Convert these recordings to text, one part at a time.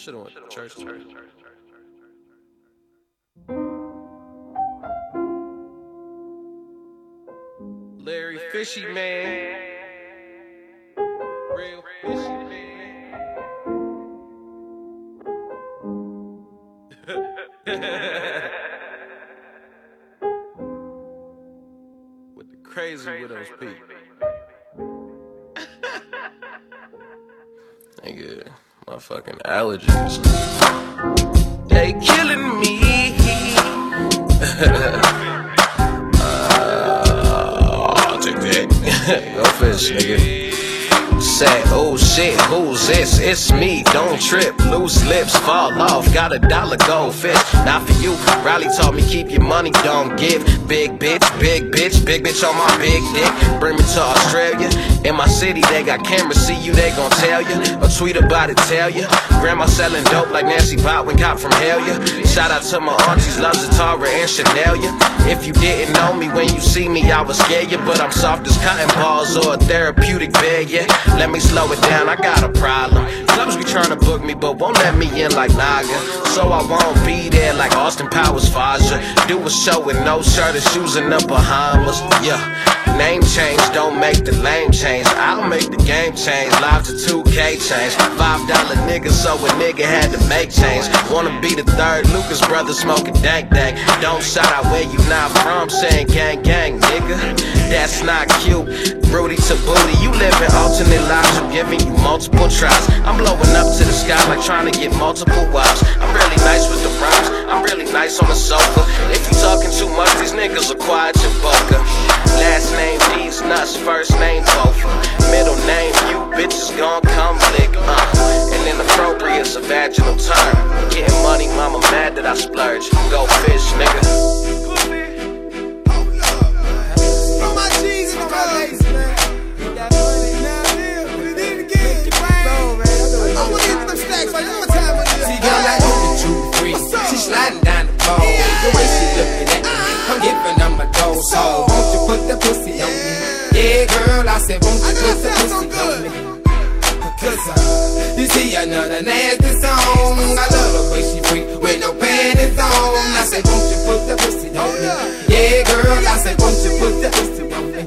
Should've went to church. Larry Fishy man. Allergies. They killing me. uh, I'll take that. Go fish, nigga. Say, oh shit, who's this? It's me, don't trip, loose lips fall off. Got a dollar goldfish, not for you. Riley told me keep your money, don't give. Big bitch, big bitch, big bitch on my big dick. Bring me to Australia. In my city, they got cameras, see you, they gon' tell you. A tweet about it, tell you. Grandma selling dope like Nancy Botwin got from hell yeah. Shout out to my aunties, love Zatara and Chanel yeah. If you didn't know me when you see me, I was scared you, but I'm soft as cotton balls or a therapeutic bed, yeah. Let me slow it down, I got a problem. Clubs be trying to book me, but won't let me in like Naga. So I won't be there like Austin Powers Faja. Do a show with no shirt and shoes in the Bahamas, yeah. Name change, don't make the lame change. I'll make the game change. Live to 2K change. Five dollar nigga, so a nigga had to make change. Wanna be the third Lucas brother smoking dank dank. Don't shout out where you not from, saying gang gang, nigga. That's not cute. Rudy to booty, you living alternate lives, I'm giving you multiple tries. I'm blowing up to the sky like trying to get multiple wives. I'm really nice with the rhymes, I'm really nice on the sofa. If you talking too much, these niggas are quiet your bunker. Last name these nuts, first name Bofa. Middle name you bitches gon' come lick, uh. And inappropriate's a vaginal term. Getting money, mama mad that I splurge. Go fish, nigga. Dough. So, won't you put the pussy on me? Yeah, girl, I said, won't you put the pussy on me? Cause uh, you see another nasty song. I love the way she freak with no panties on. I said, won't you put the pussy on me? Yeah, girl, I said, won't you put the pussy on me?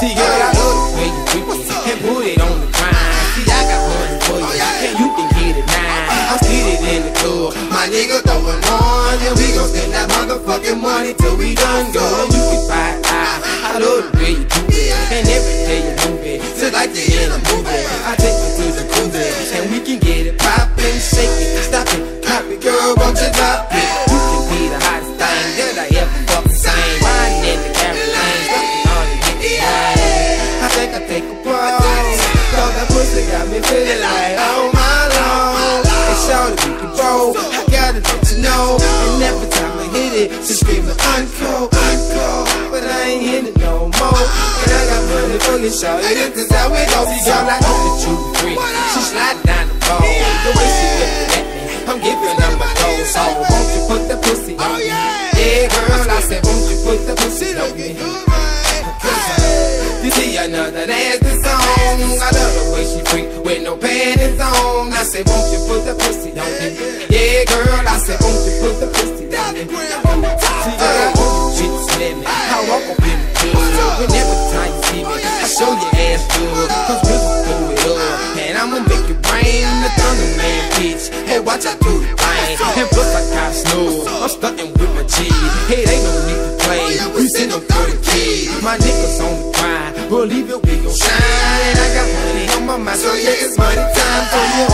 See, girl, I love the way you freak and put it on the grind. See, I got money for you, and you can get it now. I'm seated in the club, my nigga throwing on, and we gon' spend that motherfucking money till we done go. Love the way you do it, and every day you move it, just like you in a movie. I take you to the cruiser, and we can get it poppin', shake it, stop it, pop it, girl, won't you drop it? Money for you, shout it. This is how it goes. See, girl, I know that you free. She sliding down the pole. The way she looking at me, I'm giving her my gold. So won't you put the pussy on me? Yeah, girl, I said, won't you put the pussy on me? You see another nasty song. I love the way she freak with no panties on. I said, won't you put the pussy on me? Yeah, girl, I said, won't you put the pussy on me? See, I want you to slim me. I walk up in the club. Show your ass good. Cause we can pull it up. And I'ma make it rain. The thunder man, bitch. Hey, watch out do the thing. And plus, I got snow. I'm stunting with my G. Hey, they no need to play. We send them 30 kids. My niggas on the grind. Believe it, we gon' shine. And I got money on my mind. So yeah, it's money time for you.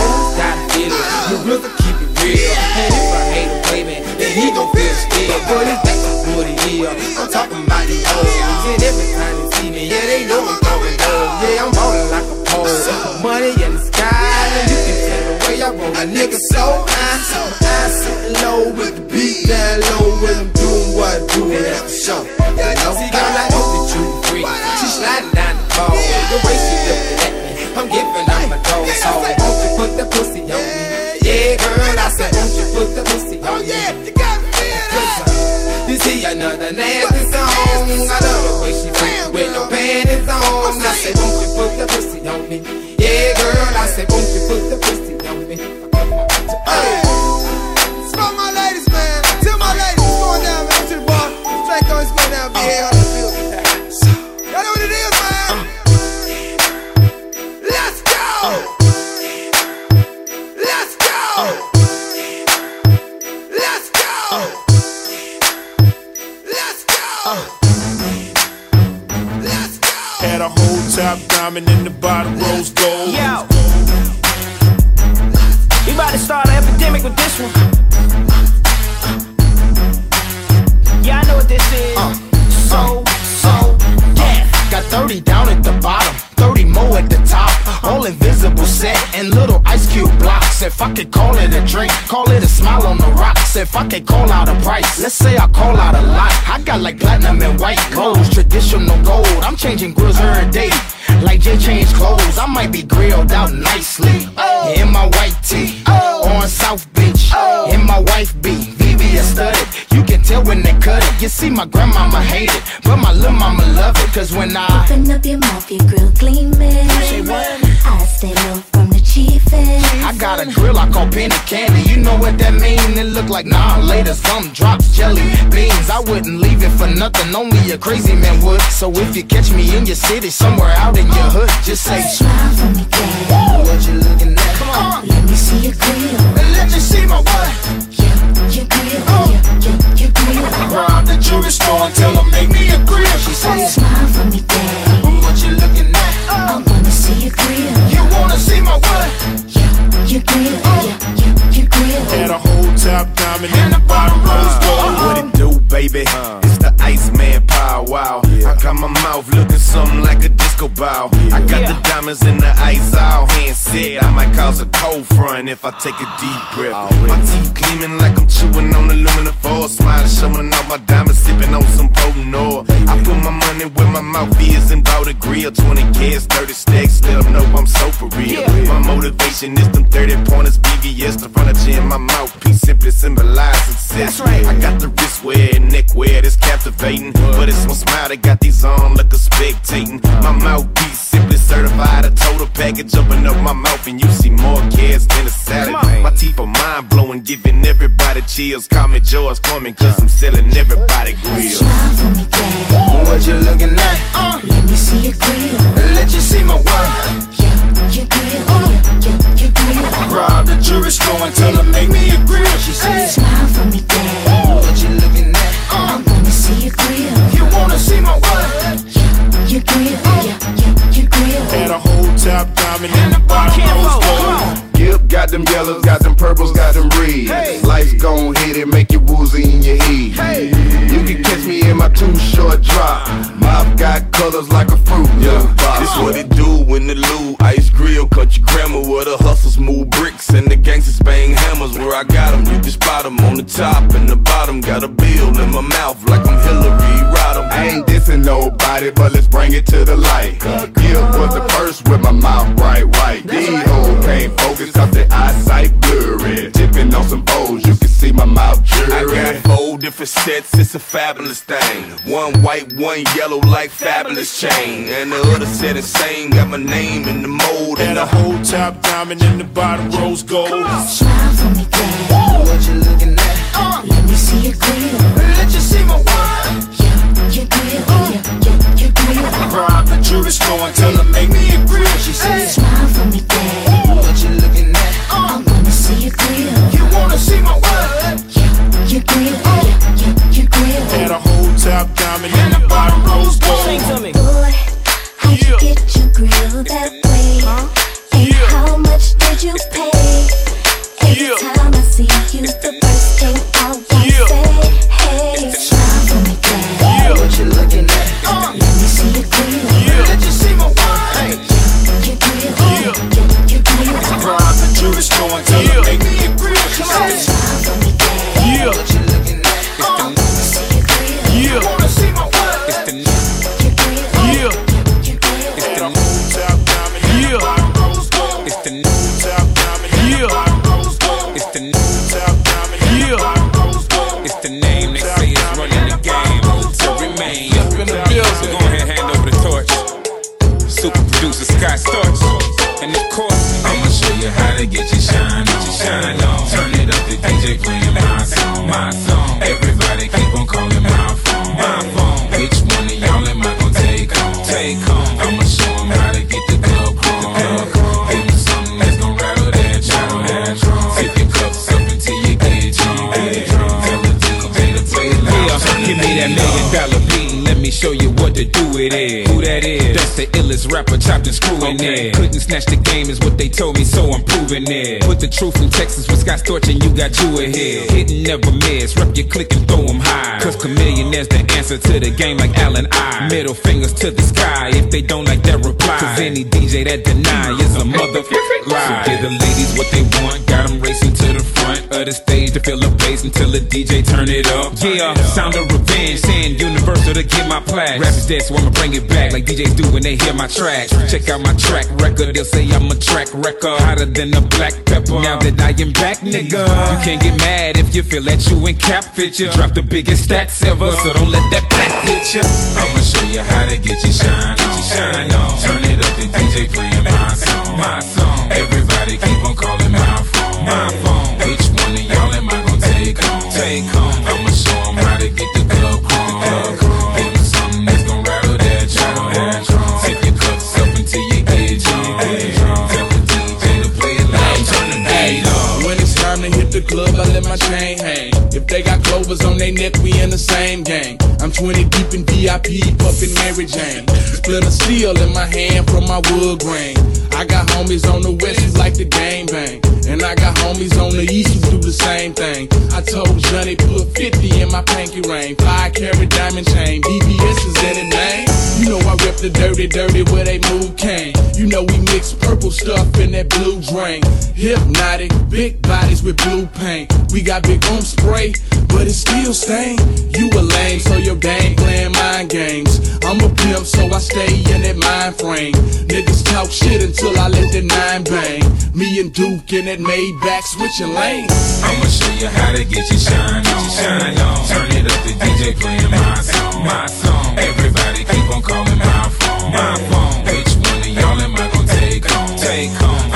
Epidemic with this one. Yeah, I know what this is. Uh, so, uh, so, uh, death. Got 30 down at the bottom, 30 more at the top. All invisible set and little ice cube blocks. If I could call it a drink, call it a smile on the rocks. If I could call out a price, let's say I call out a lot. I got like platinum and white gold, traditional gold. I'm changing grills every day. Like Jay changed clothes, I might be grilled out nicely. Oh. In my white tee, oh. on South Beach, in my wife beat. VVS studded, you can tell when they cut it. You see, my grandmama hate it, but my little mama love it. Cause when I Open up your mouth, your grill gleaming. I stay low from the chiefin'. I got a grill I call penny candy. You know what that mean? It look like nah later. Some drops jelly beans. I wouldn't leave it for nothing. Only a crazy man would. So if you catch me in your city, somewhere out in your hood, just say. Smile for me, daddy. What you looking? Come on. Let me see your grill. And let me see my what? Yeah, your grill. Yeah, yeah, your grill. Rob the jewelry store and tell them make me a grill. She said, Smile for me, daddy. What you looking at? I wanna see your grill. You wanna see my what? Yeah, your grill. Oh. Yeah, yeah, your grill. Had a whole top diamond in the bottom rose gold. What it do, baby? Uh. It's the Iceman Paul Wall. I got my mouth looking something like a disco ball. I got the diamonds in the ice all hand said. I might cause a cold front if I take a deep breath. My teeth gleaming like I'm chewing on aluminum foil. Smiling, showing off my diamonds, sipping on some potent oil. I put my money where my mouth is and bought a grill. 20 kids, 30 stacks, still know I'm so for real. My motivation is them 30 pointers, VVS, the furniture in my mouthpiece simply symbolize success. That's right. I got the wristwear and neckwear that's captivating. But it's my smile that got these on looking spectating. My mouthpiece simply certified a total package. Open up my mouth and you see more kids than a salad. My teeth are mind blowing, giving everybody chills. Call me George Foreman, cause I'm selling everybody grills. Smile for me, daddy. What you looking at? Uh. Let me see your grill. Let you see my work. Yeah, your grill. Yeah, yeah, your grill. Rob the jewelry store and tell them make me a grill. She said, got them yellows, got them purples, got them reds. Life's gon' hit it, make you woozy in your head. You can catch me in my too short drop. Mouth got colors like a fruit. Yeah, This what it do when the Lou Ice Grill Country Grammar where the hustlers move bricks and the gangsters bang hammers Where I got 'em, you can spot 'em on the top and the bottom Got a bill in my mouth like I'm Hillary Rodham I ain't dissing nobody, but let's bring it to the light. Gipp was the first with my mouth bright white. These hoes can't focus cause their eyesight blurry. Tipping on some O's, you can see my mouth I jury. got four different sets, it's a fabulous thing One white, one yellow like Fabolous chain And the other set is same, got my name in the mold Had and the whole top diamond in the bottom rose gold. Smile for me, daddy. What you looking at? Uh. Let me see your grill. Let you see my what? Yeah, your grill. Uh. Yeah, yeah, your grill. Rob the jewelry store and tell them make me a grill. She said, Smile for me, daddy. You wanna see my what? Yeah, your grill. Yeah, yeah, your grill. had a whole top diamond in the bottom rose gold. Sing to me. Boy, how'd you get your grill that way? And how much did you pay? Every time I see you, the first thing I it. Couldn't snatch the game is what they told me, so I'm proving it. Put the truth in Texas with Scott Storch and you got you ahead. Hit and never miss, rep your click and throw 'em high. Cause Chamillionaire's the answer to the game like Allen I. Middle fingers to the sky if they don't like that reply. Cause any DJ that deny is a motherfucking lie. So give the ladies what they want, got 'em racing to the to feel the bass until the DJ turn it up. Yeah, sound of revenge, saying universal to get my plaque. Rap is dead, so I'ma bring it back like DJs do when they hear my tracks. Check out my track record, they'll say I'm a track record. Hotter than a black pepper. Now that I am back, nigga, you can't get mad if you feel that you and Cap fit you. Drop the biggest stats ever, so don't let that black hit you. I'ma show you how to get your shine on. Shine on. Turn it up, the DJ playing my song. My song. Everybody club, I let my chain hang. If they got clovers on their neck, we in the same gang. I'm 20 deep in VIP, puffin' Mary Jane. Splinter steel in my hand from my wood grain. I got homies on the west who like the game bang. And I got homies on the east who do the same thing. I told Johnny put 50 in my pinky ring. Five carat diamond chain. BBS is in the name. You know I rep the dirty, dirty where they move cane. You know we mix purple stuff in that blue drain. Hypnotic, big bodies with blue paint. We got big on spray, but it still stain. You a lame, so your game playing mind games. I'm a pimp, so I stay in that mind frame. Niggas talk shit until I let the nine bang. Me and Duke in that Maybach switching lanes. I'ma show you how to get your shine on. Shine on. Turn it up, the DJ playing my song. My song. Everybody keep on calling my phone. My phone. Which one of y'all am I gonna take home? Take home.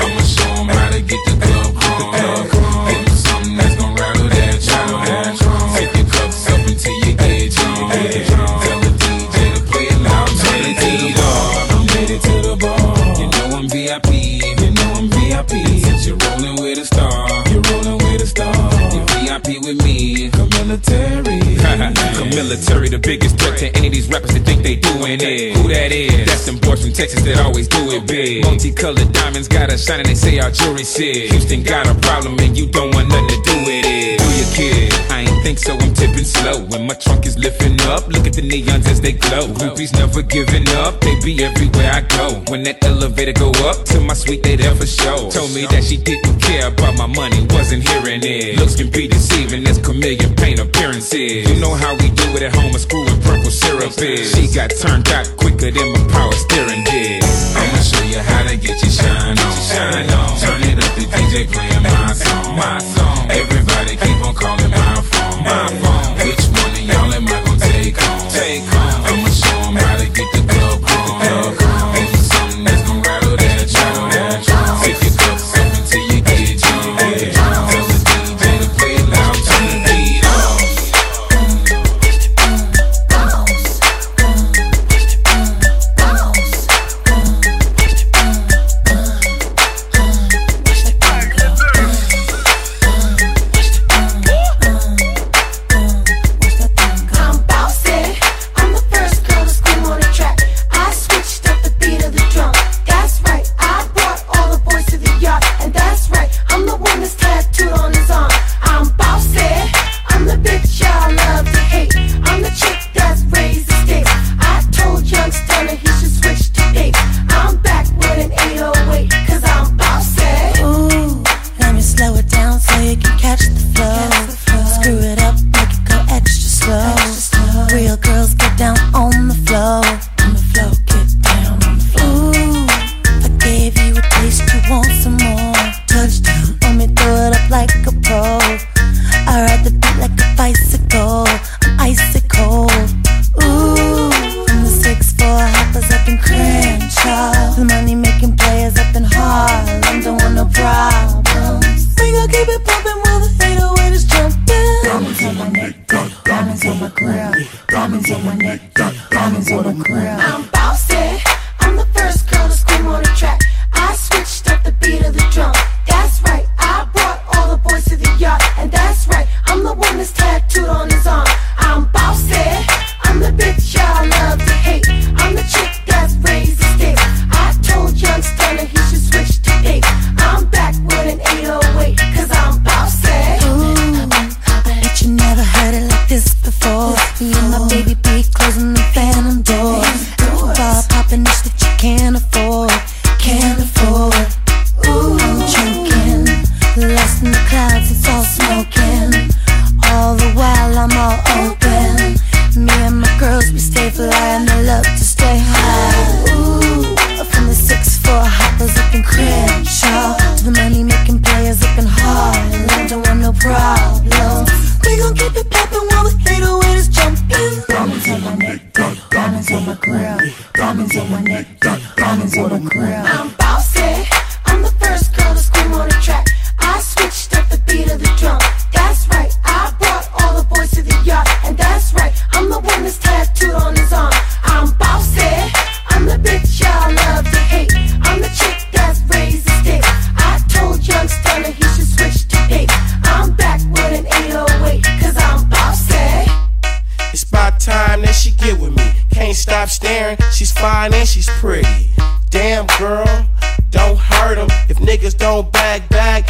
Military, the biggest threat to any of these rappers that think they doing it. Who that is? That's them boys from Texas that always do it big. Multicolored diamonds got a shine and they say our jewelry sick. Houston got a problem and you don't want nothing to do with it. Do your kid? I ain't think so, I'm tipping slow. When my trunk is lifting up, look at the neons as they glow. Groupies never giving up, they be everywhere I go. When that elevator go up to my suite, they there for show. Told me that she didn't care about my money, wasn't hearing it. Looks can be deceiving, that's chameleon paint appearances. You know how we do it at home, a screw and purple syrup is. She got turned out quicker than my power steering did. I'ma show you how to get your shine on. Shine on. Turn it up, the DJ playing my song. My song. Everybody keep on calling my phone. My phone. Fine and she's pretty. Damn girl, don't hurt hurt 'em. If niggas don't bag bag,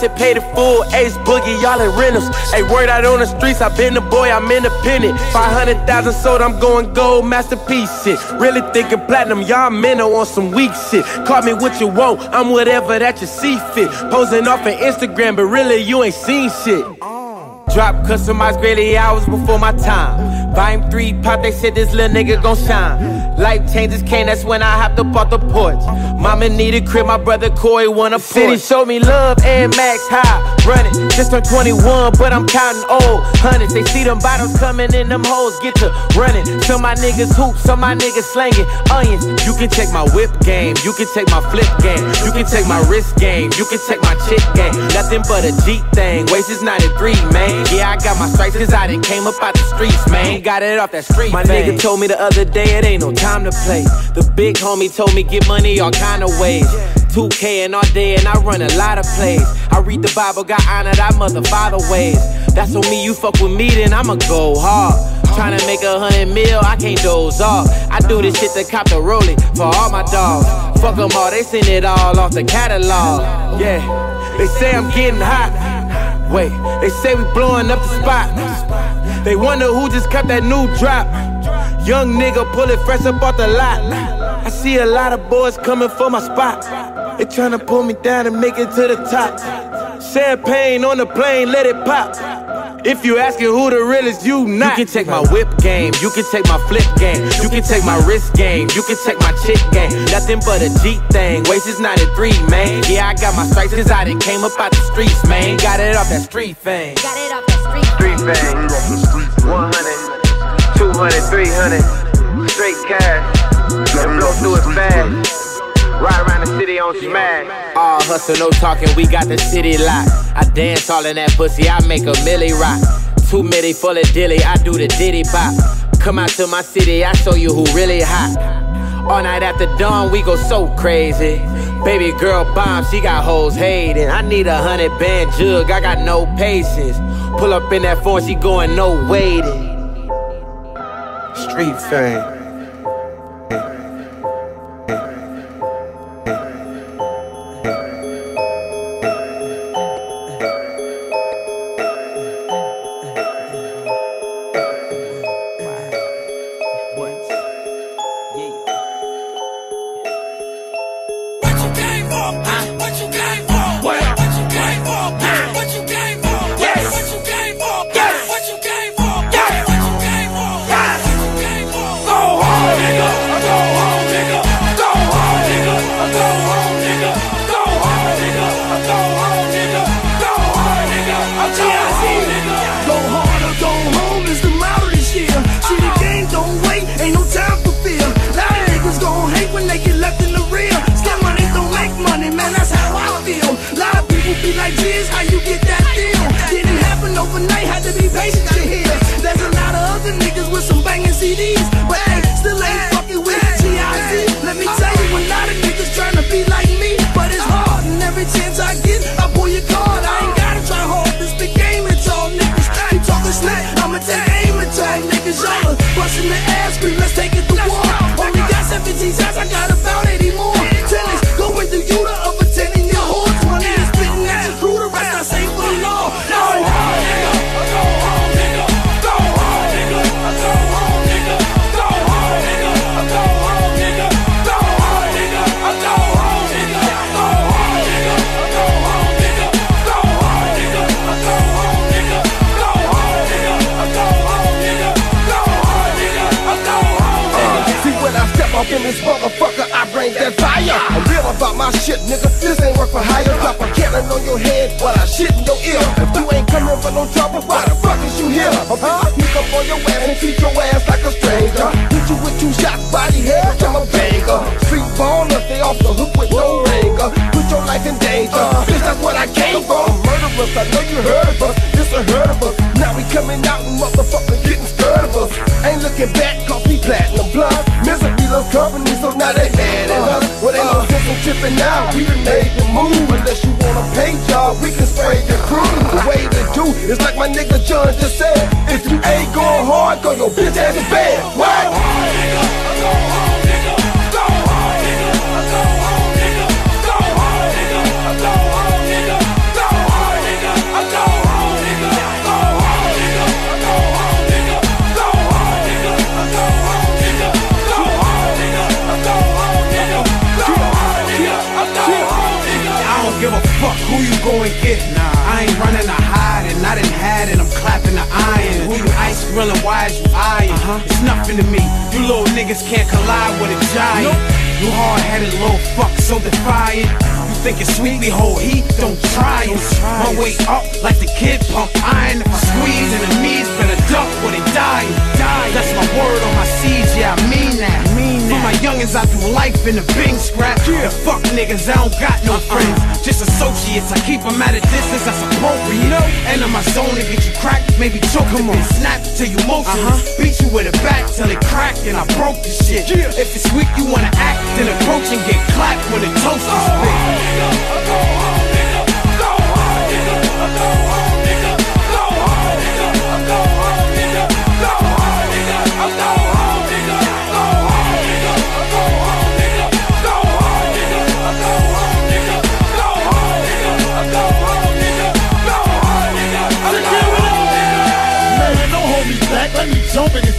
Shit paid the full, ace boogie, y'all in rentals. Hey, word out on the streets, I been the boy, I'm independent. 500,000 sold, I'm going gold, masterpiece shit. Really thinking platinum, y'all minnow on some weak shit. Call me what you want, I'm whatever that you see fit. Posing off on Instagram, but really you ain't seen shit. Drop customized graded hours before my time. Volume 3 pop, they said this little nigga gon' shine. Life changes came, that's when I hopped up off the porch. Mama needed crib, my brother Corey won a City showed me love and max high. Running, just turned 21, but I'm counting old hundreds. They see them bottles coming in, them hoes get to running. Some my niggas hoop, some my niggas slanging onions. You can take my whip game, you can take my flip game, you can take my wrist game, you can take my chick game. Nothing but a G thing, waist is 93, man. Yeah, I got my stripes cause I done came up out the streets, man. Got it off that street. My nigga told me the other day it ain't no time to play. The big homie told me get money all kind of ways. 2K and all day, and I run a lot of plays. I read the Bible, got honor that mother father ways. That's on me, you fuck with me, then I'ma go hard. Tryna make a hundred mil, I can't doze off. I do this shit to cop the rolling for all my dogs. Fuck them all, they send it all off the catalog. Yeah, they say I'm getting hot. Wait, they say we blowing up the spot. They wonder who just cut that new drop. Young nigga pull it fresh up off the lot. I see a lot of boys coming for my spot. They tryna pull me down and make it to the top. Champagne on the plane, let it pop. If you asking who the realest, you not. You can take my whip game, you can take my flip game, you can take my wrist game, you can take my chick game. Nothing but a G thing, waist is 93, man. Yeah, I got my stripes cause I done came up out the streets, man. Got it off that street fame. Got it off that street. Street fame. 100, 200, 300, straight cash. And blow through it fast. Ride around the city on smash. All hustle, no talking, we got the city locked. I dance all in that pussy, I make a milli rock. Two milli full of dilly, I do the diddy bop. Come out to my city, I show you who really hot. All night after dawn, we go so crazy. Baby girl bomb, she got hoes hating. I need a hundred band jug, I got no patience. Pull up in that phone, she going no waiting. Street fame. Eyeing? It's nothing to me. You little niggas can't collide with a giant. You hard headed little fuck, so defiant. You think it's sweet, we hold heat, don't try it. My way up like the kid pump iron. If I squeeze enemies, better duck I do life in the Bing scrap. And fuck niggas, I don't got no uh-uh. friends. Just associates, I keep them at a distance, that's appropriate. And in my zone to get you cracked, maybe choke them and snap till you motionless. Uh-huh. Beat you with a bat till it crack and I broke the shit. Yeah. If it's weak, you wanna act, then approach and get clapped when the toast is oh, spit. Man, oh,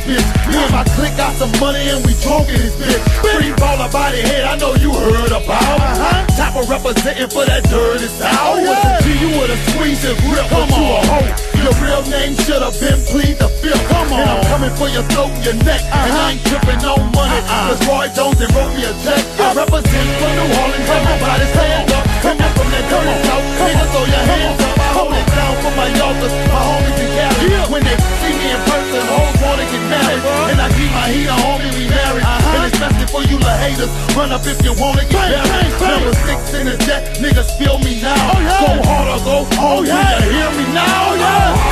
bitch. Me and my clique got some money and we drunk in this bitch. Free baller body head, I know you heard about. Uh-huh. Top of representing for that dirty style. Oh, yeah. Was a G, you would have squeezed and grip, but you a hoe. Your real name should have been plead the fifth. Come on. And I'm coming for your throat and your neck. And I ain't tripping no money. Cause Roy Jones and wrote me a check. I represent for New Orleans, everybody stand up. Coming from that dirty south, nigga throw your hands up. I hold it down for my youngers, my homies in Cali. When they see me in person, hoes wanna get married. And I keep my heat on, homie, we married. And especially for you little haters, run up if you wanna get married. Number six in the deck, niggas feel me now. Go hard or go home, do you hear me now? Look.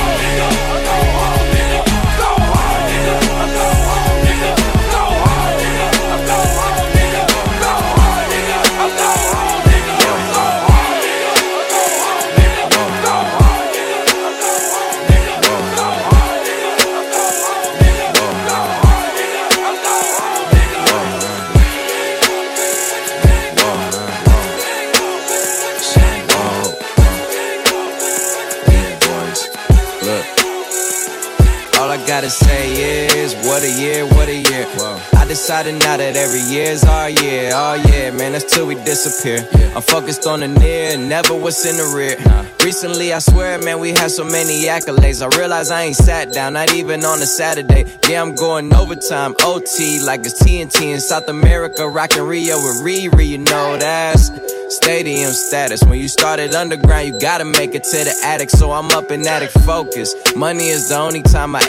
Gotta say is, what a year, what a year. I decided now that every year's our year. Oh yeah, man, that's till we disappear. I'm focused on the near, never what's in the rear. Recently, I swear, man, we had so many accolades. I realize I ain't sat down, not even on a Saturday. Yeah, I'm going overtime, OT, like it's TNT in South America, rockin' Rio with Riri, you know that's stadium status. When you started underground, you gotta make it to the attic. So I'm up in attic focus. Money is the only time I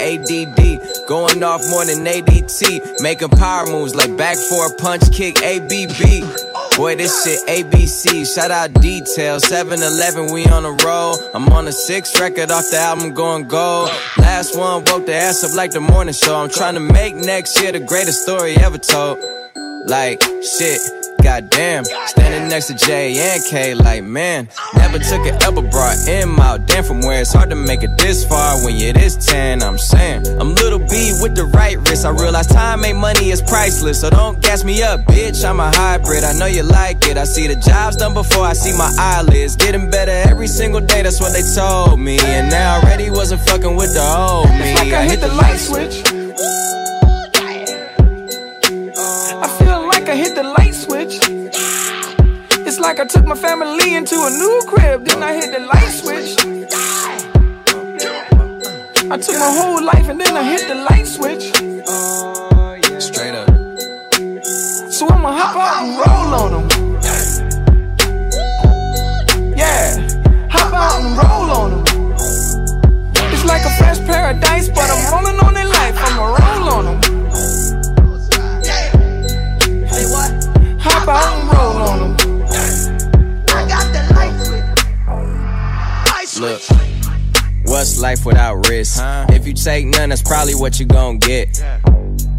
Going off more than ADT. Making power moves like back for a punch kick, ABB. Boy, this shit ABC. Shout out details. 7 Eleven, we on a roll. I'm on a sixth record off the album going gold. Last one woke the ass up like the morning show. I'm trying to make next year the greatest story ever told. Like, shit. Goddamn, standing next to J and K, like man, never took an elbow brought in out. Damn, from where it's hard to make it this far when you're this 10. I'm saying, I'm little B with the right wrist. I realize time ain't money it's priceless, so don't gas me up, bitch. I'm a hybrid, I know you like it. I see the jobs done before I see my eyelids. Getting better every single day, that's what they told me. And now already wasn't fucking with the old me. It's like I hit the light switch. I like I took my family into a new crib, then I hit the light switch. I took my whole life and then I hit the light switch. Straight up. So I'ma hop out and roll on them. Yeah, hop out and roll on them. It's like a fresh paradise, but I'm rolling on their you take none, that's probably what you gon' get.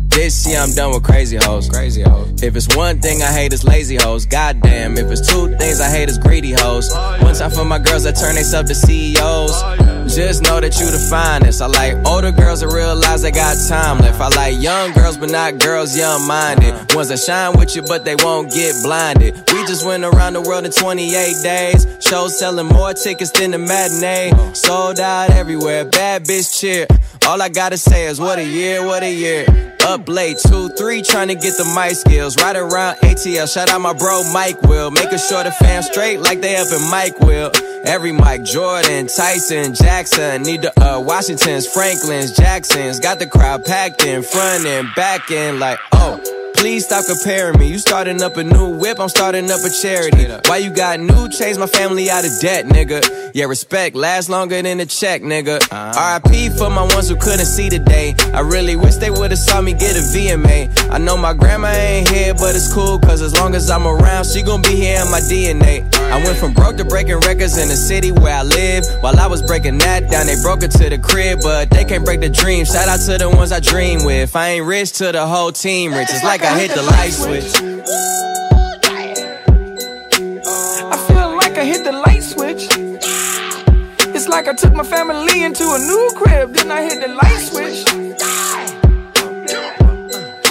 This year I'm done with crazy hoes. Crazy hoes. If it's one thing I hate, it's lazy hoes. Goddamn. If it's two things I hate, it's greedy hoes. One time for my girls that turn themselves to CEOs. Just know that you the finest. I like older girls that realize they got time left. I like young girls, but not girls young minded. Ones that shine with you, but they won't get blinded. We just went around the world in 28 days. Shows selling more tickets than the matinee. Sold out everywhere. Bad bitch cheer. All I gotta say is what a year, what a year. Up late, two, three, trying to get the mic skills. Right around ATL, shout out my bro Mike Will. Making sure the fam straight like they up in Mike Will. Every Mike Jordan, Tyson, Jackson, need the uh, Washingtons, Franklins, Jacksons. Got the crowd packed in front and back in like, oh. Please stop comparing me. You starting up a new whip, I'm starting up a charity. Why you got new chains? My family out of debt, nigga. Yeah, respect lasts longer than a check, nigga. Uh-huh. RIP for my ones who couldn't see the day. I really wish they would've saw me get a VMA. I know my grandma ain't here, but it's cool, cause as long as I'm around, she gon' be here in my DNA. I went from broke to breaking records in the city where I live. While I was breaking that down, they broke it to the crib, but they can't break the dream. Shout out to the ones I dream with. I ain't rich to the whole team rich. It's like I hit the light switch. I feel like I hit the light switch. It's like I took my family into a new crib, then I hit the light switch.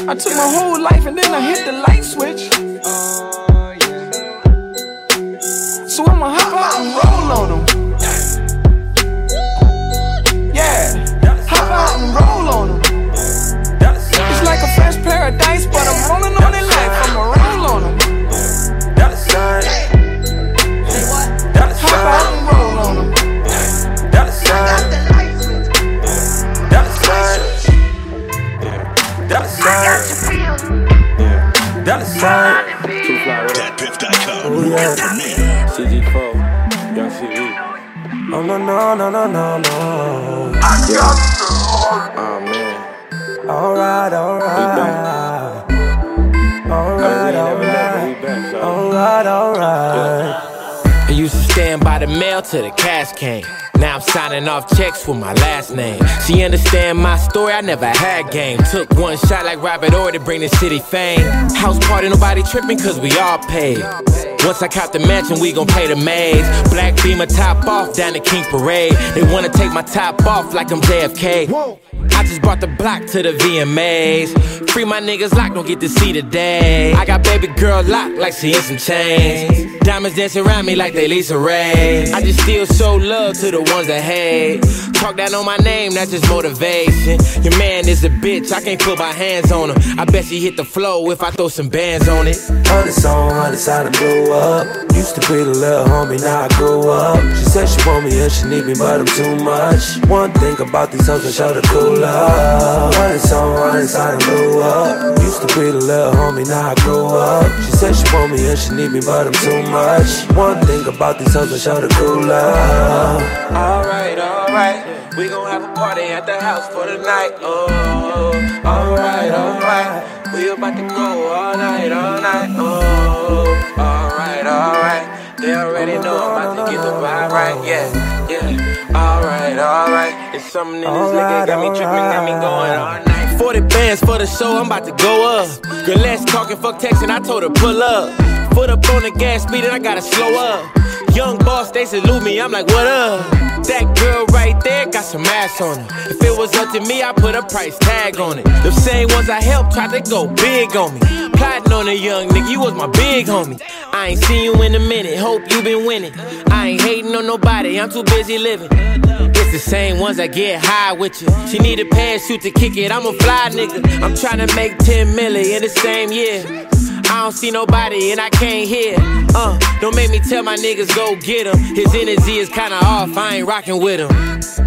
I took my whole life and then I hit the light switch. Came. Now I'm signing off checks with my last name. She understand my story, I never had game. Took one shot like Robert Horry to bring the city fame. House party, nobody tripping cause we all paid. Once I cop the mansion, we gon' pay the maids. Black beamer top off down the King Parade. They wanna take my top off like I'm JFK. I just brought the block to the VMAs. Free my niggas locked, don't get to see the day. I got baby girl locked like she in some chains. Diamonds dancing around me like they LisaRaye. I just still show love to the ones that hate. Talk down on my name, that's just motivation. Your man is a bitch, I can't put my hands on him. I bet she hit the flow if I throw some bands on it. Hundred song, hundred side and blew up. Used to be the little homie, now I grew up. She said she want me and she need me, but I'm too much. One thing about these hoes, I show the cool up. Hundred song, hundred side and blew up. Used to be the little homie, now I grew up. She said she want me and she need me, but I'm too much. One thing about these hoes, I show the cool up. Alright, alright. We gon' have a party at the house for the night. Oh, alright, alright. We about to go all night, all night. Oh, alright, alright. They already know I'm about to get the vibe right, yeah, yeah. Alright, alright. It's something in this nigga got me tripping, got me going all night. 40 bands for the show, I'm about to go up. Girl, let's talk and fuck texting, I told her pull up. Foot up on the gas speed and I gotta slow up. Young boss, they salute me, I'm like, what up? That girl right there got some ass on her. If it was up to me, I put a price tag on it. The same ones I helped tried to go big on me. Plotting on a young nigga, you was my big homie. I ain't seen you in a minute, hope you been winning. I ain't hating on nobody, I'm too busy living. It's the same ones that get high with you. She need a parachute to kick it, I'm a fly nigga. I'm trying to make 10 million in the same year. I don't see nobody and I can't hear. Uh, don't make me tell my niggas go get him. His energy is kinda off, I ain't rocking with him.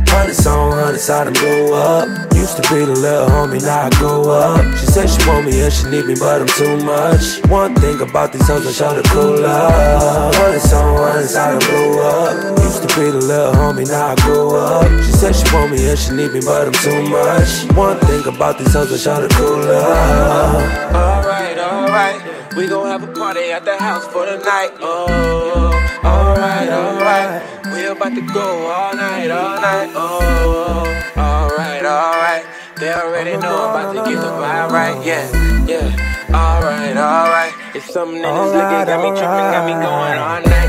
Hundreds on hundreds, I done blow up. Used to be the little homie, now I go up. She said she want me and she need me, but I'm too much. One thing about these hoes, I show the cool up. Hundreds on hundreds, I done blow up. Used to be the little homie, now I go up. She said she want me and she need me, but I'm too much. One thing about these hoes, I show the cool up. Alright, alright. We gon' have a party at the house for the night. Oh, alright, alright. We about to go all night, all night. Oh, alright, alright. They already know I'm about to get the vibe right. Yeah, yeah. Alright, alright. It's something in this nigga got me tripping, got me going all night.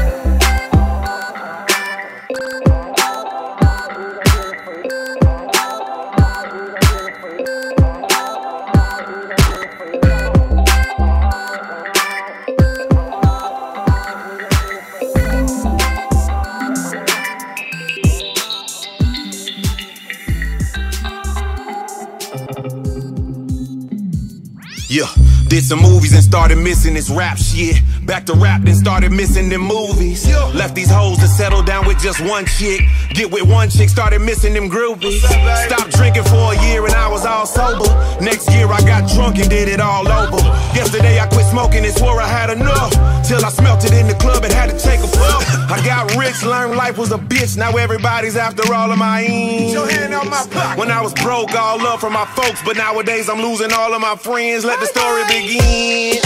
Yeah, did some movies and started missing this rap shit. Back to rap, then started missing them movies. Left these hoes to settle down with just one chick. Get with one chick, started missing them groupies. Stopped drinking for a year and I was all sober. Next year I got drunk and did it all over. Yesterday I quit smoking and swore I had enough. Till I smelt it in the club and had to take a puff. I got rich, learned life was a bitch. Now everybody's after all of my ends. Your hand on my pocket. When I was broke, all love from my folks. But nowadays I'm losing all of my friends. Let the story begin.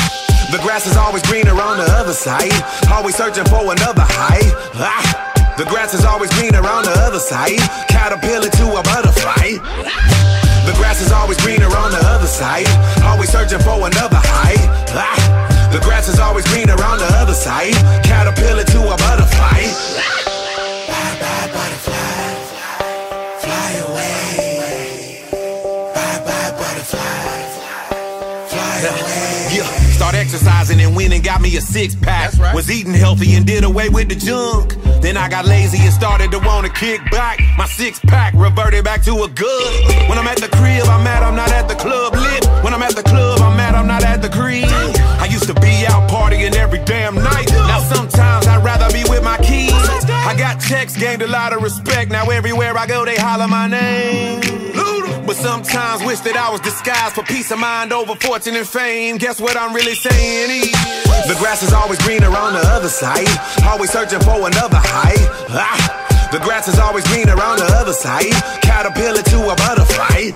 The grass is always greener on the other side. Always searching for another high. Ah. The grass is always greener on the other side. Caterpillar to a butterfly. The grass is always greener on the other side. Always searching for another high. Ah. The grass is always greener on the other side. Caterpillar to a butterfly. And went and got me a six pack. Was eating healthy and did away with the junk. Then I got lazy and started to wanna kick back. My six pack reverted back to a good. When I'm at the crib, I'm mad I'm not at the club lit. When I'm at the club, I'm mad I'm not at the crib. I used to be out partying every damn night. Now sometimes I'd rather be with my kids. I got checks, gained a lot of respect. Now everywhere I go, they holler my name. Sometimes wish that I was disguised for peace of mind over fortune and fame. Guess what I'm really saying is the grass is always greener on the other side. Always searching for another high. Ah, the grass is always greener on the other side. Caterpillar to a butterfly.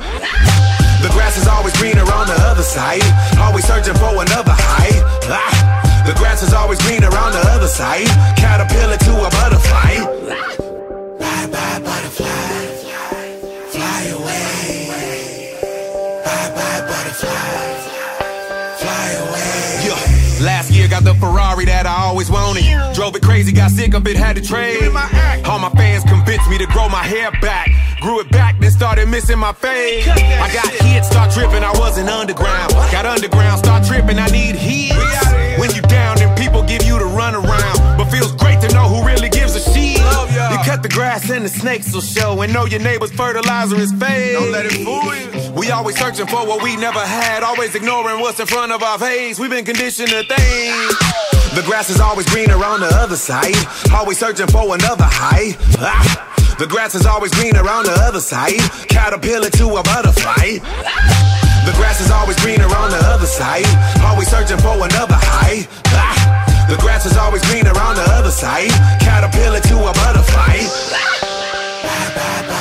The grass is always greener on the other side. Always searching for another high. Ah, the grass is always greener on the other side. Caterpillar to a butterfly. Bye bye butterfly. Last year got the Ferrari that I always wanted. Drove it crazy, got sick of it, had to trade. All my fans convinced me to grow my hair back. Grew it back, then started missing my fade. I got hits, start tripping, I wasn't underground. Got underground, start tripping, I need hits. When you down, then people give you the runaround. But feels great to know who really gives a shit. You cut the grass and the snakes will show. And know your neighbor's fertilizer is fake. Don't let it fool you. We always searching for what we never had. Always ignoring what's in front of our face. We've been conditioned to think. The grass is always greener on the other side. Always searching for another high. Ah. The grass is always greener on the other side. Caterpillar to a butterfly. The grass is always greener on the other side. Always searching for another high. Ah. The grass is always greener on the other side. Caterpillar to a butterfly. Bye bye butterfly.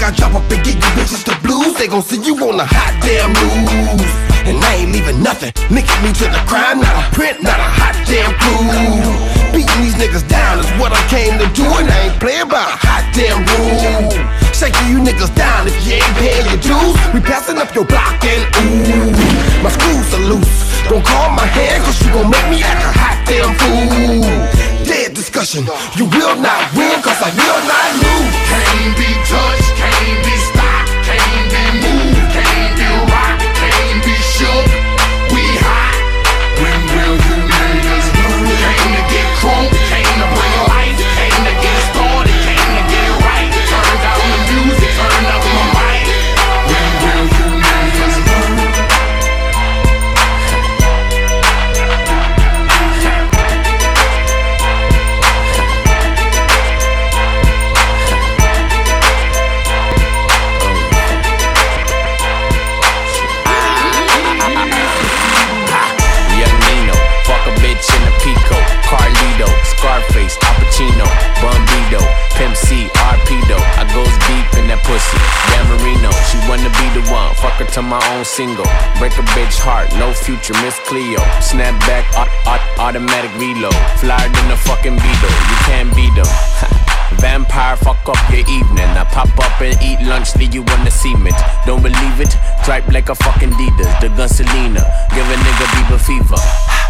Quick I drop up and get you bitches the blues. They gon' see you on the hot damn news. And I ain't leaving nothing. Linking me to the crime, not a print, not a hot damn clue. Beating these niggas down is what I came to do, and I ain't playing by a hot damn rule. Shaking you niggas down if you ain't paying your dues. We passing up your block and ooh, my screws are loose. Don't call my hand, cause you gon' make me act a hot damn fool. Dead discussion, you will not win, cause I will not lose. Can't be touched, to my own single. Break a bitch heart, no future, Miss Cleo. Snap back, aut- aut- automatic reload. Flyer than a fucking Beetle, you can't beat them. Vampire, fuck up your evening. I pop up and eat lunch, leave you on the cement. Don't believe it? Dripe like a fucking Adidas. The gun Selena, give a nigga Bieber fever.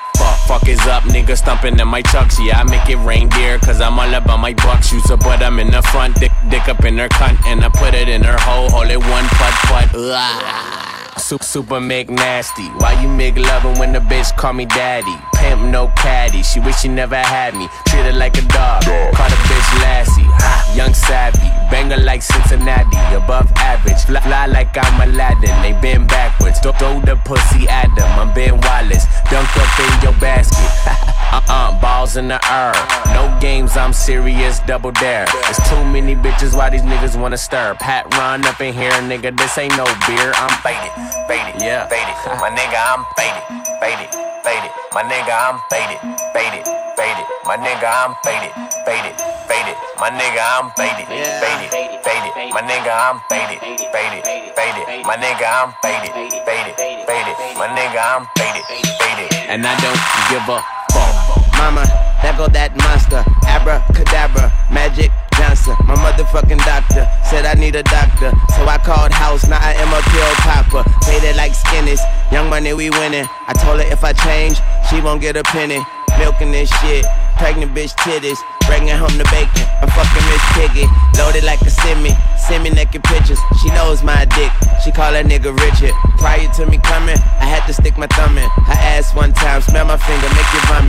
fuck. Is up, nigga stumping in my chucks. Yeah, I make it reindeer, cause I'm all about my bucks. Use a butt, I'm in the front, dick, dick up in her cunt, and I put it in her hole, hold it one putt putt. Ugh. Super, super make nasty. Why you make loving when the bitch call me daddy? Pimp no caddy. She wish she never had me. Treat her like a dog. Call the bitch Lassie. Young savvy. Banger like Cincinnati. Above average. Fly, fly like I'm Aladdin. They been backwards. Throw, throw the pussy at them. I'm Ben Wallace. Dunk up in your basket. uh-uh. Balls in the air. No games. I'm serious. Double dare. It's too many bitches. Why these niggas wanna stir? Pat run up in here, nigga. This ain't no beer. I'm faded. Faded. Yeah. Faded. My nigga, I'm faded. Faded. Faded. My nigga, I'm faded. Faded. Faded. My nigga, I'm faded. Faded. Faded. My nigga, I'm faded. Faded. Faded. My nigga, I'm faded. Faded. Faded. My nigga, I'm faded. Faded. Faded. My nigga, I'm faded. Faded. And I don't give a fuck. Mama, there go that monster. Abracadabra, Magic Johnson. My motherfucking doctor said I need a doctor. So I called house, now I am a pill popper. Faded like skinnies, young money we winning. I told her if I change, she won't get a penny. Milking this shit, pregnant bitch titties, bringing home the bacon. I'm fucking Miss Piggy, loaded like a semi. Send me naked pictures, she knows my dick. She call that nigga Richard. Prior to me coming, I had to stick my thumb in. Her ass one time, smell my finger, make you vomit.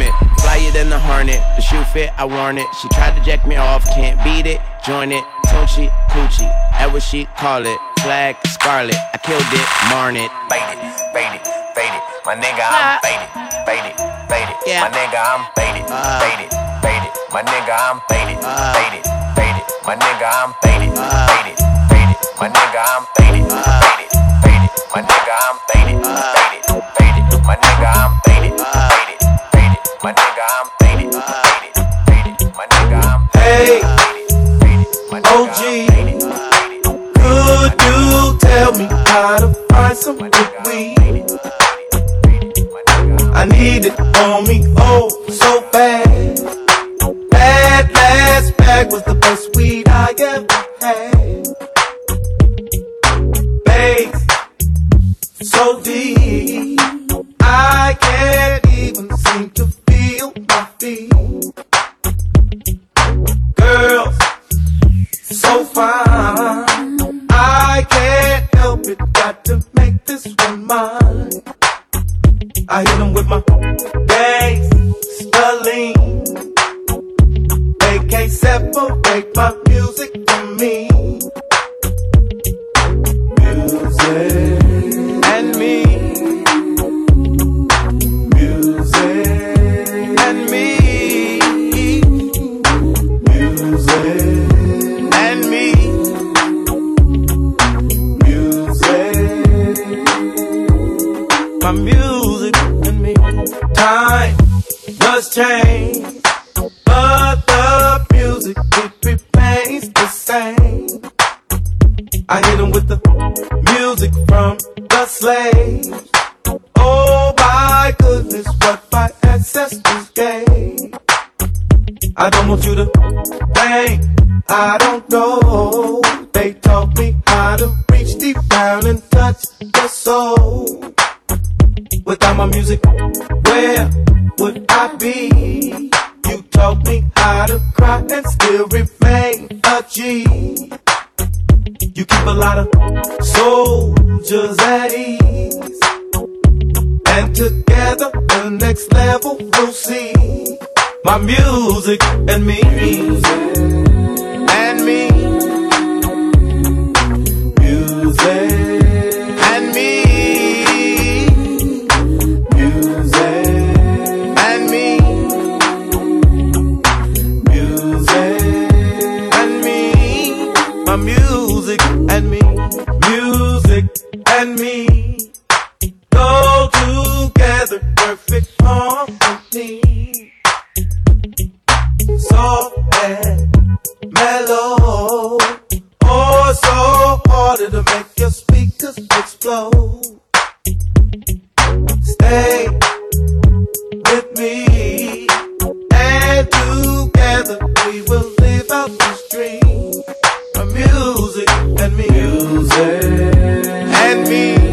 Flyer than the shoe fit, I worn it. She tried to jack me off, can't beat it, join it. Tunchi, coochie, that what she call it. Flag, scarlet, I killed it, marn it. Bait it, bait it, bait it. My nigga, I'm baited, baited, baited. My nigga, I'm baited, baited, baited. My nigga, I'm baited, baited, baited. My nigga, I'm baited, baited, baited. My nigga, I'm baited, baited, baited. My nigga, I'm some good weed? I need it on me, oh, so bad. That last bag was the best weed I ever had. They can't separate my music from me. Change, but the music it remains the same. I hit 'em with the music from the slaves. Oh my goodness, what my ancestors gave. I don't want you to think I don't know. They taught me how to reach deep down and touch the soul. Without my music, where would I be? You taught me how to cry and still remain a G. You keep a lot of soldiers at ease. And together, the next level we'll see. My music and me. Music. And me. Music and me. Go together, perfect harmony. Soft and mellow. Oh, so harder to make your speakers explode. Stay with me, and together we will live out this dream. My music and me, music and me.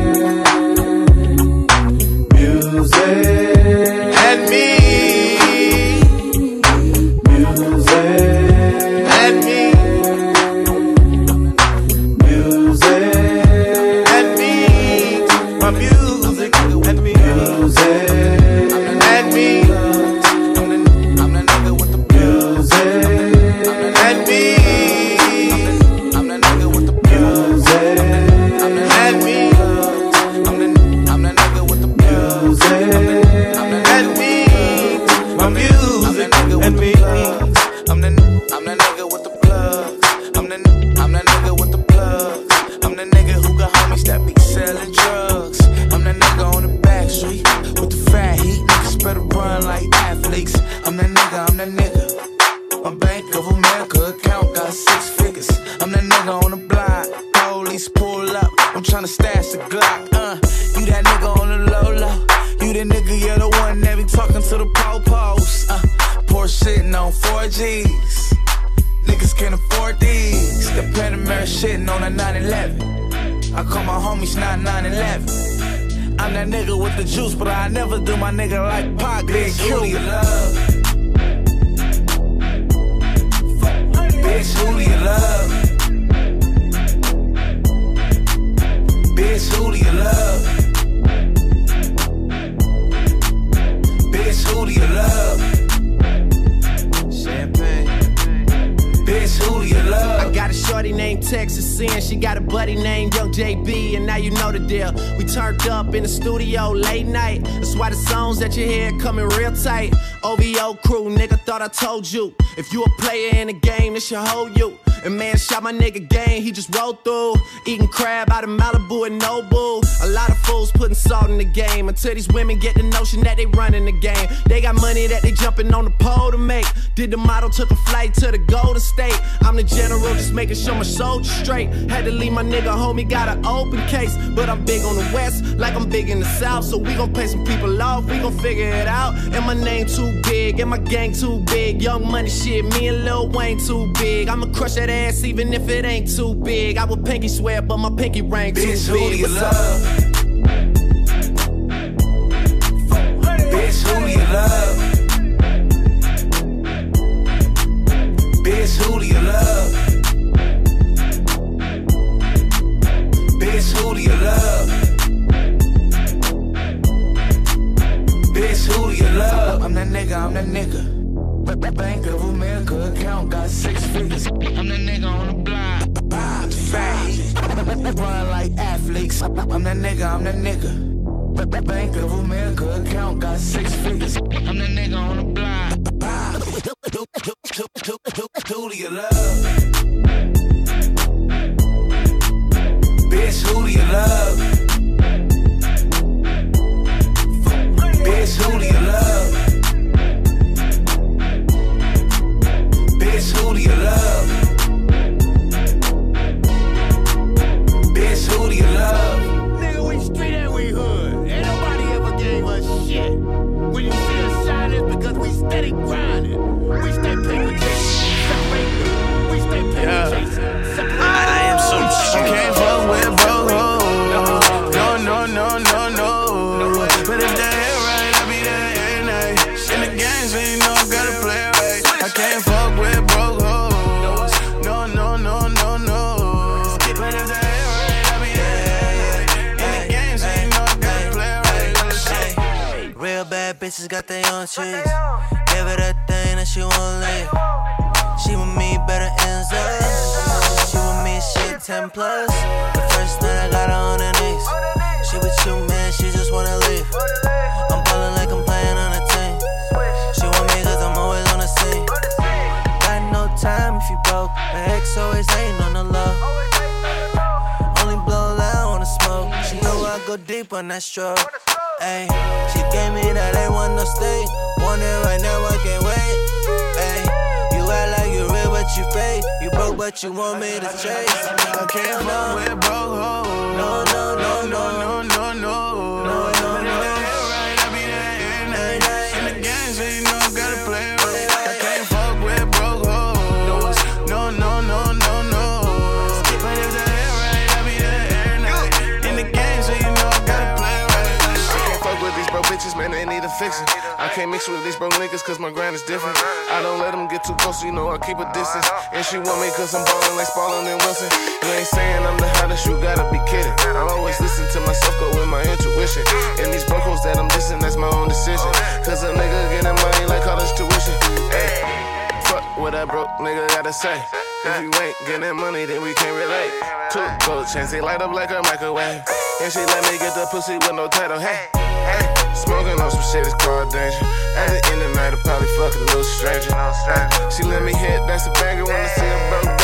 You. If you a player in the game, this should hold you. And man, shot my nigga game, he just rolled through. Eating crab out of Malibu and Nobu. A lot of fools putting salt in the game until these women get the notion that they running the game. They got money that they jumping on the pole to make. Did the model, took a flight to the Golden State. I'm the general, just making sure my soldiers straight. Had to leave my nigga homie, got an open case. But I'm big on the west, like I'm big in the south. So we gon' pay some people off, we gon' figure it out. And my name too big, and my gang too big. Young money shit, me and Lil Wayne too big. I'ma crush that ass even if it ain't too big. I would pinky swear, but my pinky ring too Bitch, who big. do you love? Bitches got their own cheese. Give her that thing that she won't leave. She with me better ends up. She with me shit 10 plus. The first night I got her on her knees. She with you, man, she just wanna leave. I'm ballin' like I'm playing on a team. She want me cause I'm always on the scene. Got no time if you broke. My ex always hating on the low. Only blow loud on the smoke. She know I go deep on that stroke. Ayy, she gave me that ain't want no stay. Want it right now, I can't wait. Ayy, you act like you real, but you fake. You broke, but you want me to chase. I can't fuck with broke hoes. No, no, no, no, no, no, no. No, I can't mix with these broke niggas cause my grind is different. I don't let them get too close, you know I keep a distance. And she want me cause I'm ballin' like Spalding and Wilson. You ain't saying I'm the hottest, you gotta be kidding. I always listen to myself, go with my intuition. And these broke hoes that I'm dissing, that's my own decision. Cause a nigga getting money like college tuition. Hey, what that broke nigga gotta say. If you ain't getting money, then we can't relate. Two gold chains, they light up like a microwave. And she let me get the pussy with no title. Hey, hey, smoking on some shit is called danger. At the end of the night, I'll probably fuck a little stranger. She let me hit, that's a banger. Wanna see a broke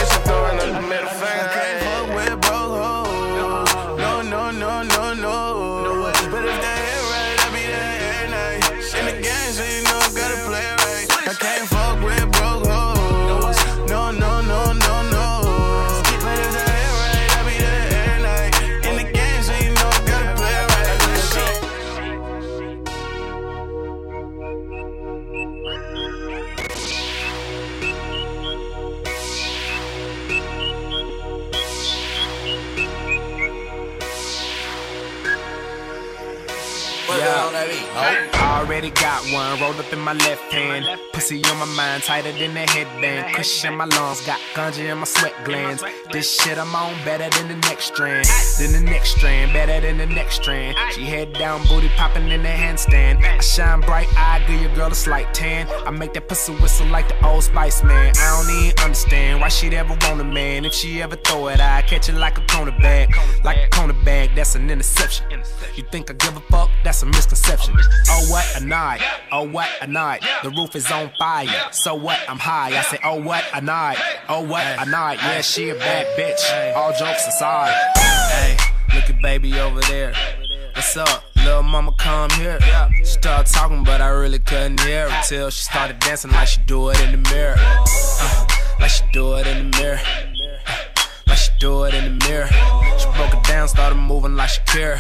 my left hand. Pussy on my mind, tighter than a headband. Cushion my lungs, got ganja in my sweat glands. This shit I'm on better than the next strand. Than the next strand, better than the next strand. She head down, booty popping in the handstand. I shine bright, I give your girl a slight tan. I make that pussy whistle like the old Spice Man. I don't even understand why she'd ever want a man. If she ever throw it, I catch it like a cornerback. Like a cornerback, that's an interception. You think I give a fuck? That's a misconception. Oh, what a night. Oh, what a night. The roof is on fire. So what? I'm high. I say, oh, what a night. Oh, what a night. Yeah, she a bad bitch. All jokes aside. Hey, look at baby over there. What's up? Little mama come here. She started talking, but I really couldn't hear her till she started dancing like she do it in the mirror. Uh, like she do it in the mirror. Uh, like she do it in the mirror. She broke it down, started moving like she care.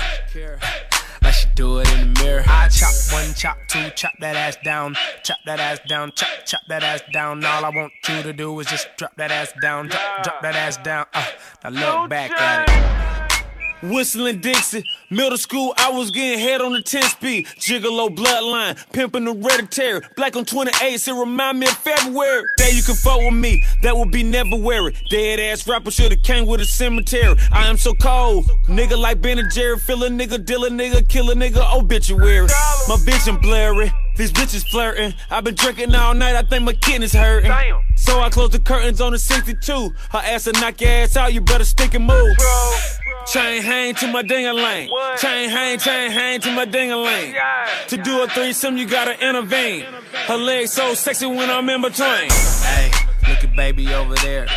Like she do it in the mirror. I chop one, chop two, chop that ass down, chop that ass down, chop, chop that ass down. All I want you to do is just drop that ass down, drop, drop that ass down. Uh, now look back at it. Whistling Dixie, middle school, I was getting head on the 10 speed. Gigolo bloodline, pimping hereditary. Black on 28, it remind me of February. That you can fuck with me, that would be never weary. Dead ass rapper should've came with a cemetery. I am so cold, nigga like Ben and Jerry. Fill a nigga, deal a nigga, kill a nigga, obituary. My vision blurry, these bitches flirting. i been drinking all night, I think my kidneys hurting. So I close the curtains on the 62. Her ass will knock your ass out, you better stick and move. Chain hang to my ding a ling. Chain hang, chain hang to my ding a ling. To do a threesome, you gotta intervene. Her legs so sexy when I'm in between. Hey, look at baby over there.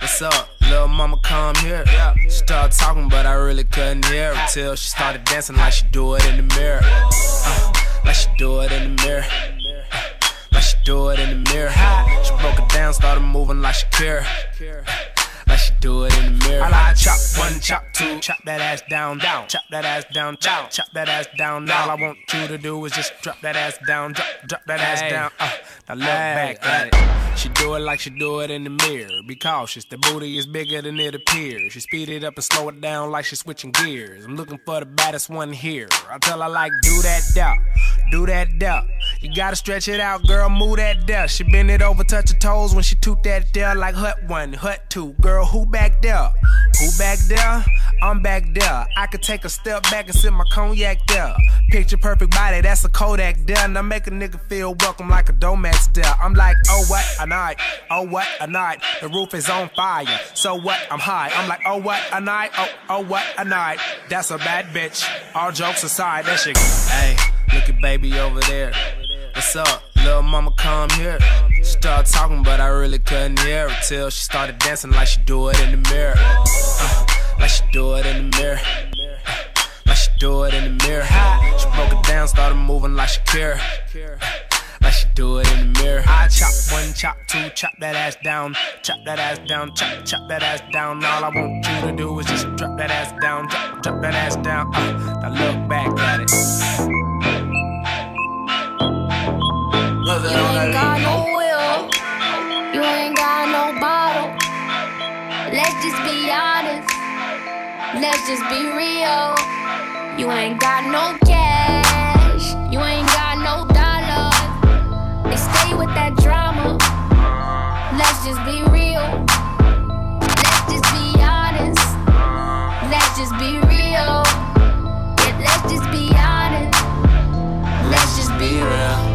What's up? Little mama come here. She started talking, but I really couldn't hear her till she started dancing like she do it in the mirror. Uh, like she do it in the mirror. Do it in the mirror. She broke it down, started moving like she do it in the mirror. I like chop one, chop two, chop that ass down, down, chop that ass down, chop, chop that ass down. All I want you to do is just drop that ass down, drop, drop that ass down. Uh, now look back at it. She do it like she do it in the mirror. Be cautious, the booty is bigger than it appears. She speed it up and slow it down like she's switching gears. I'm looking for the baddest one here. I tell her like, do that doubt, do that doubt. You gotta stretch it out, girl, move that there. She bend it over, touch her toes when she toot that there like hut one, hut two. Girl, who back there? Who back there? I'm back there. I could take a step back and sip my cognac there. Picture perfect body, that's a Kodak there. Now make a nigga feel welcome like a Domex there. I'm like, oh what a night, oh what a night. The roof is on fire, so what? I'm high. I'm like, oh what a night, oh oh what a night. That's a bad bitch. All jokes aside, that shit. Hey, look at baby over there. What's up? Little mama come here. She started talking, but I really couldn't hear her till she started dancing like she do it in the mirror. Uh, like she do it in the mirror. Uh, like she do it in the mirror. She broke it down, started moving like she care. Like she do it in the mirror. I chop one, chop two, chop that ass down, chop that ass down, chop, chop that ass down. All I want you to do is just drop that ass down, drop, drop that ass down. Uh, now look back at it. You ain't got no will. You ain't got no bottle. Let's just be honest. Let's just be real. You ain't got no cash. You ain't got no dollar. They stay with that drama. Let's just be real. Let's just be honest. Let's just be real. Yeah, let's just be honest. Let's just be real.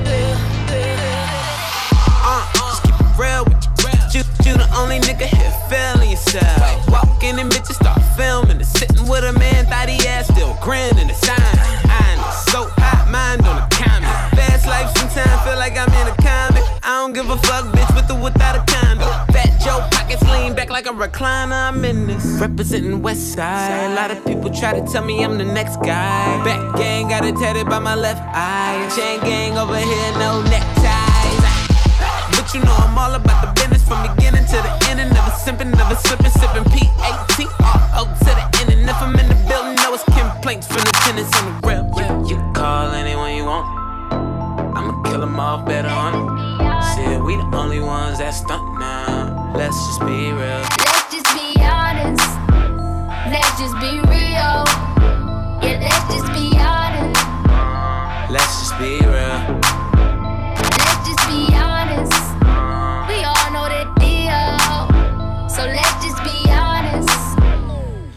You. You, the only nigga here feeling yourself. Walk in and bitches start filming and sitting with a man, thought he had still grinning the sign. I know, so hot, mind on the comment. Fast life sometimes feel like I'm in a comic. I don't give a fuck, bitch, with or without a condo. Fat Joe pockets lean back like a recliner. I'm in this. Representing West Side. A lot of people try to tell me I'm the next guy. Back gang got it tatted by my left eye. Chain gang over here, no neckties. But you know I'm all about the business from beginning to the end. And never simping, never slipping, sipping P-A-T-R-O to the end. And if I'm in the building, no it's complaints from the tenants on the real. You, you call anyone you want. I'ma kill them off better on it. Shit, we the only ones that stunt now. Let's just be real. Let's just be honest. Let's just be real. Yeah, let's just be honest. Let's just be real.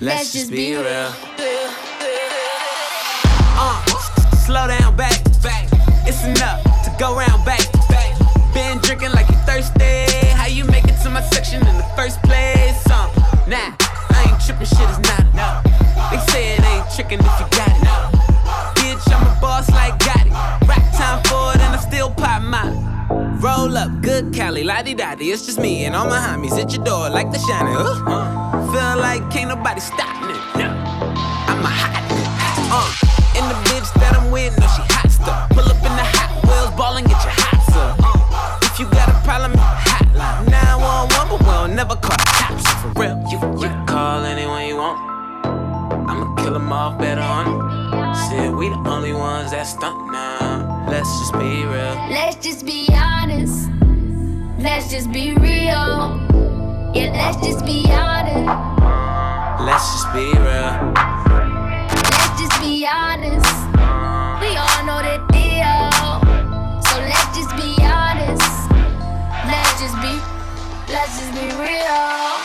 Just be real. Uh, slow down, back, back. It's enough to go round, back, back. Been drinking like you thirsty. How you make it to my section in the first place? Uh, nah, I ain't tripping, shit is not enough. They say it ain't tricking if you got Cali, la di da It's just me and all my homies at your door like the shining. Uh, uh, feel like can't nobody stop me. I'm a hot nigga. Uh, and the bitch that I'm with, no, she hot stuff. Pull up in the hot wheels, ball and get your hot up. Uh, if you got a problem, hotline 911, but we'll never call the cops for real. You, you can call anyone you want. I'ma kill them off better on them. Said we the only ones that stunt now. Let's just be real. Let's just be honest. Let's just be real. Yeah, let's just be honest. Let's just be real. Let's just be honest. We all know the deal. So let's just be honest. Let's just be, let's just be real.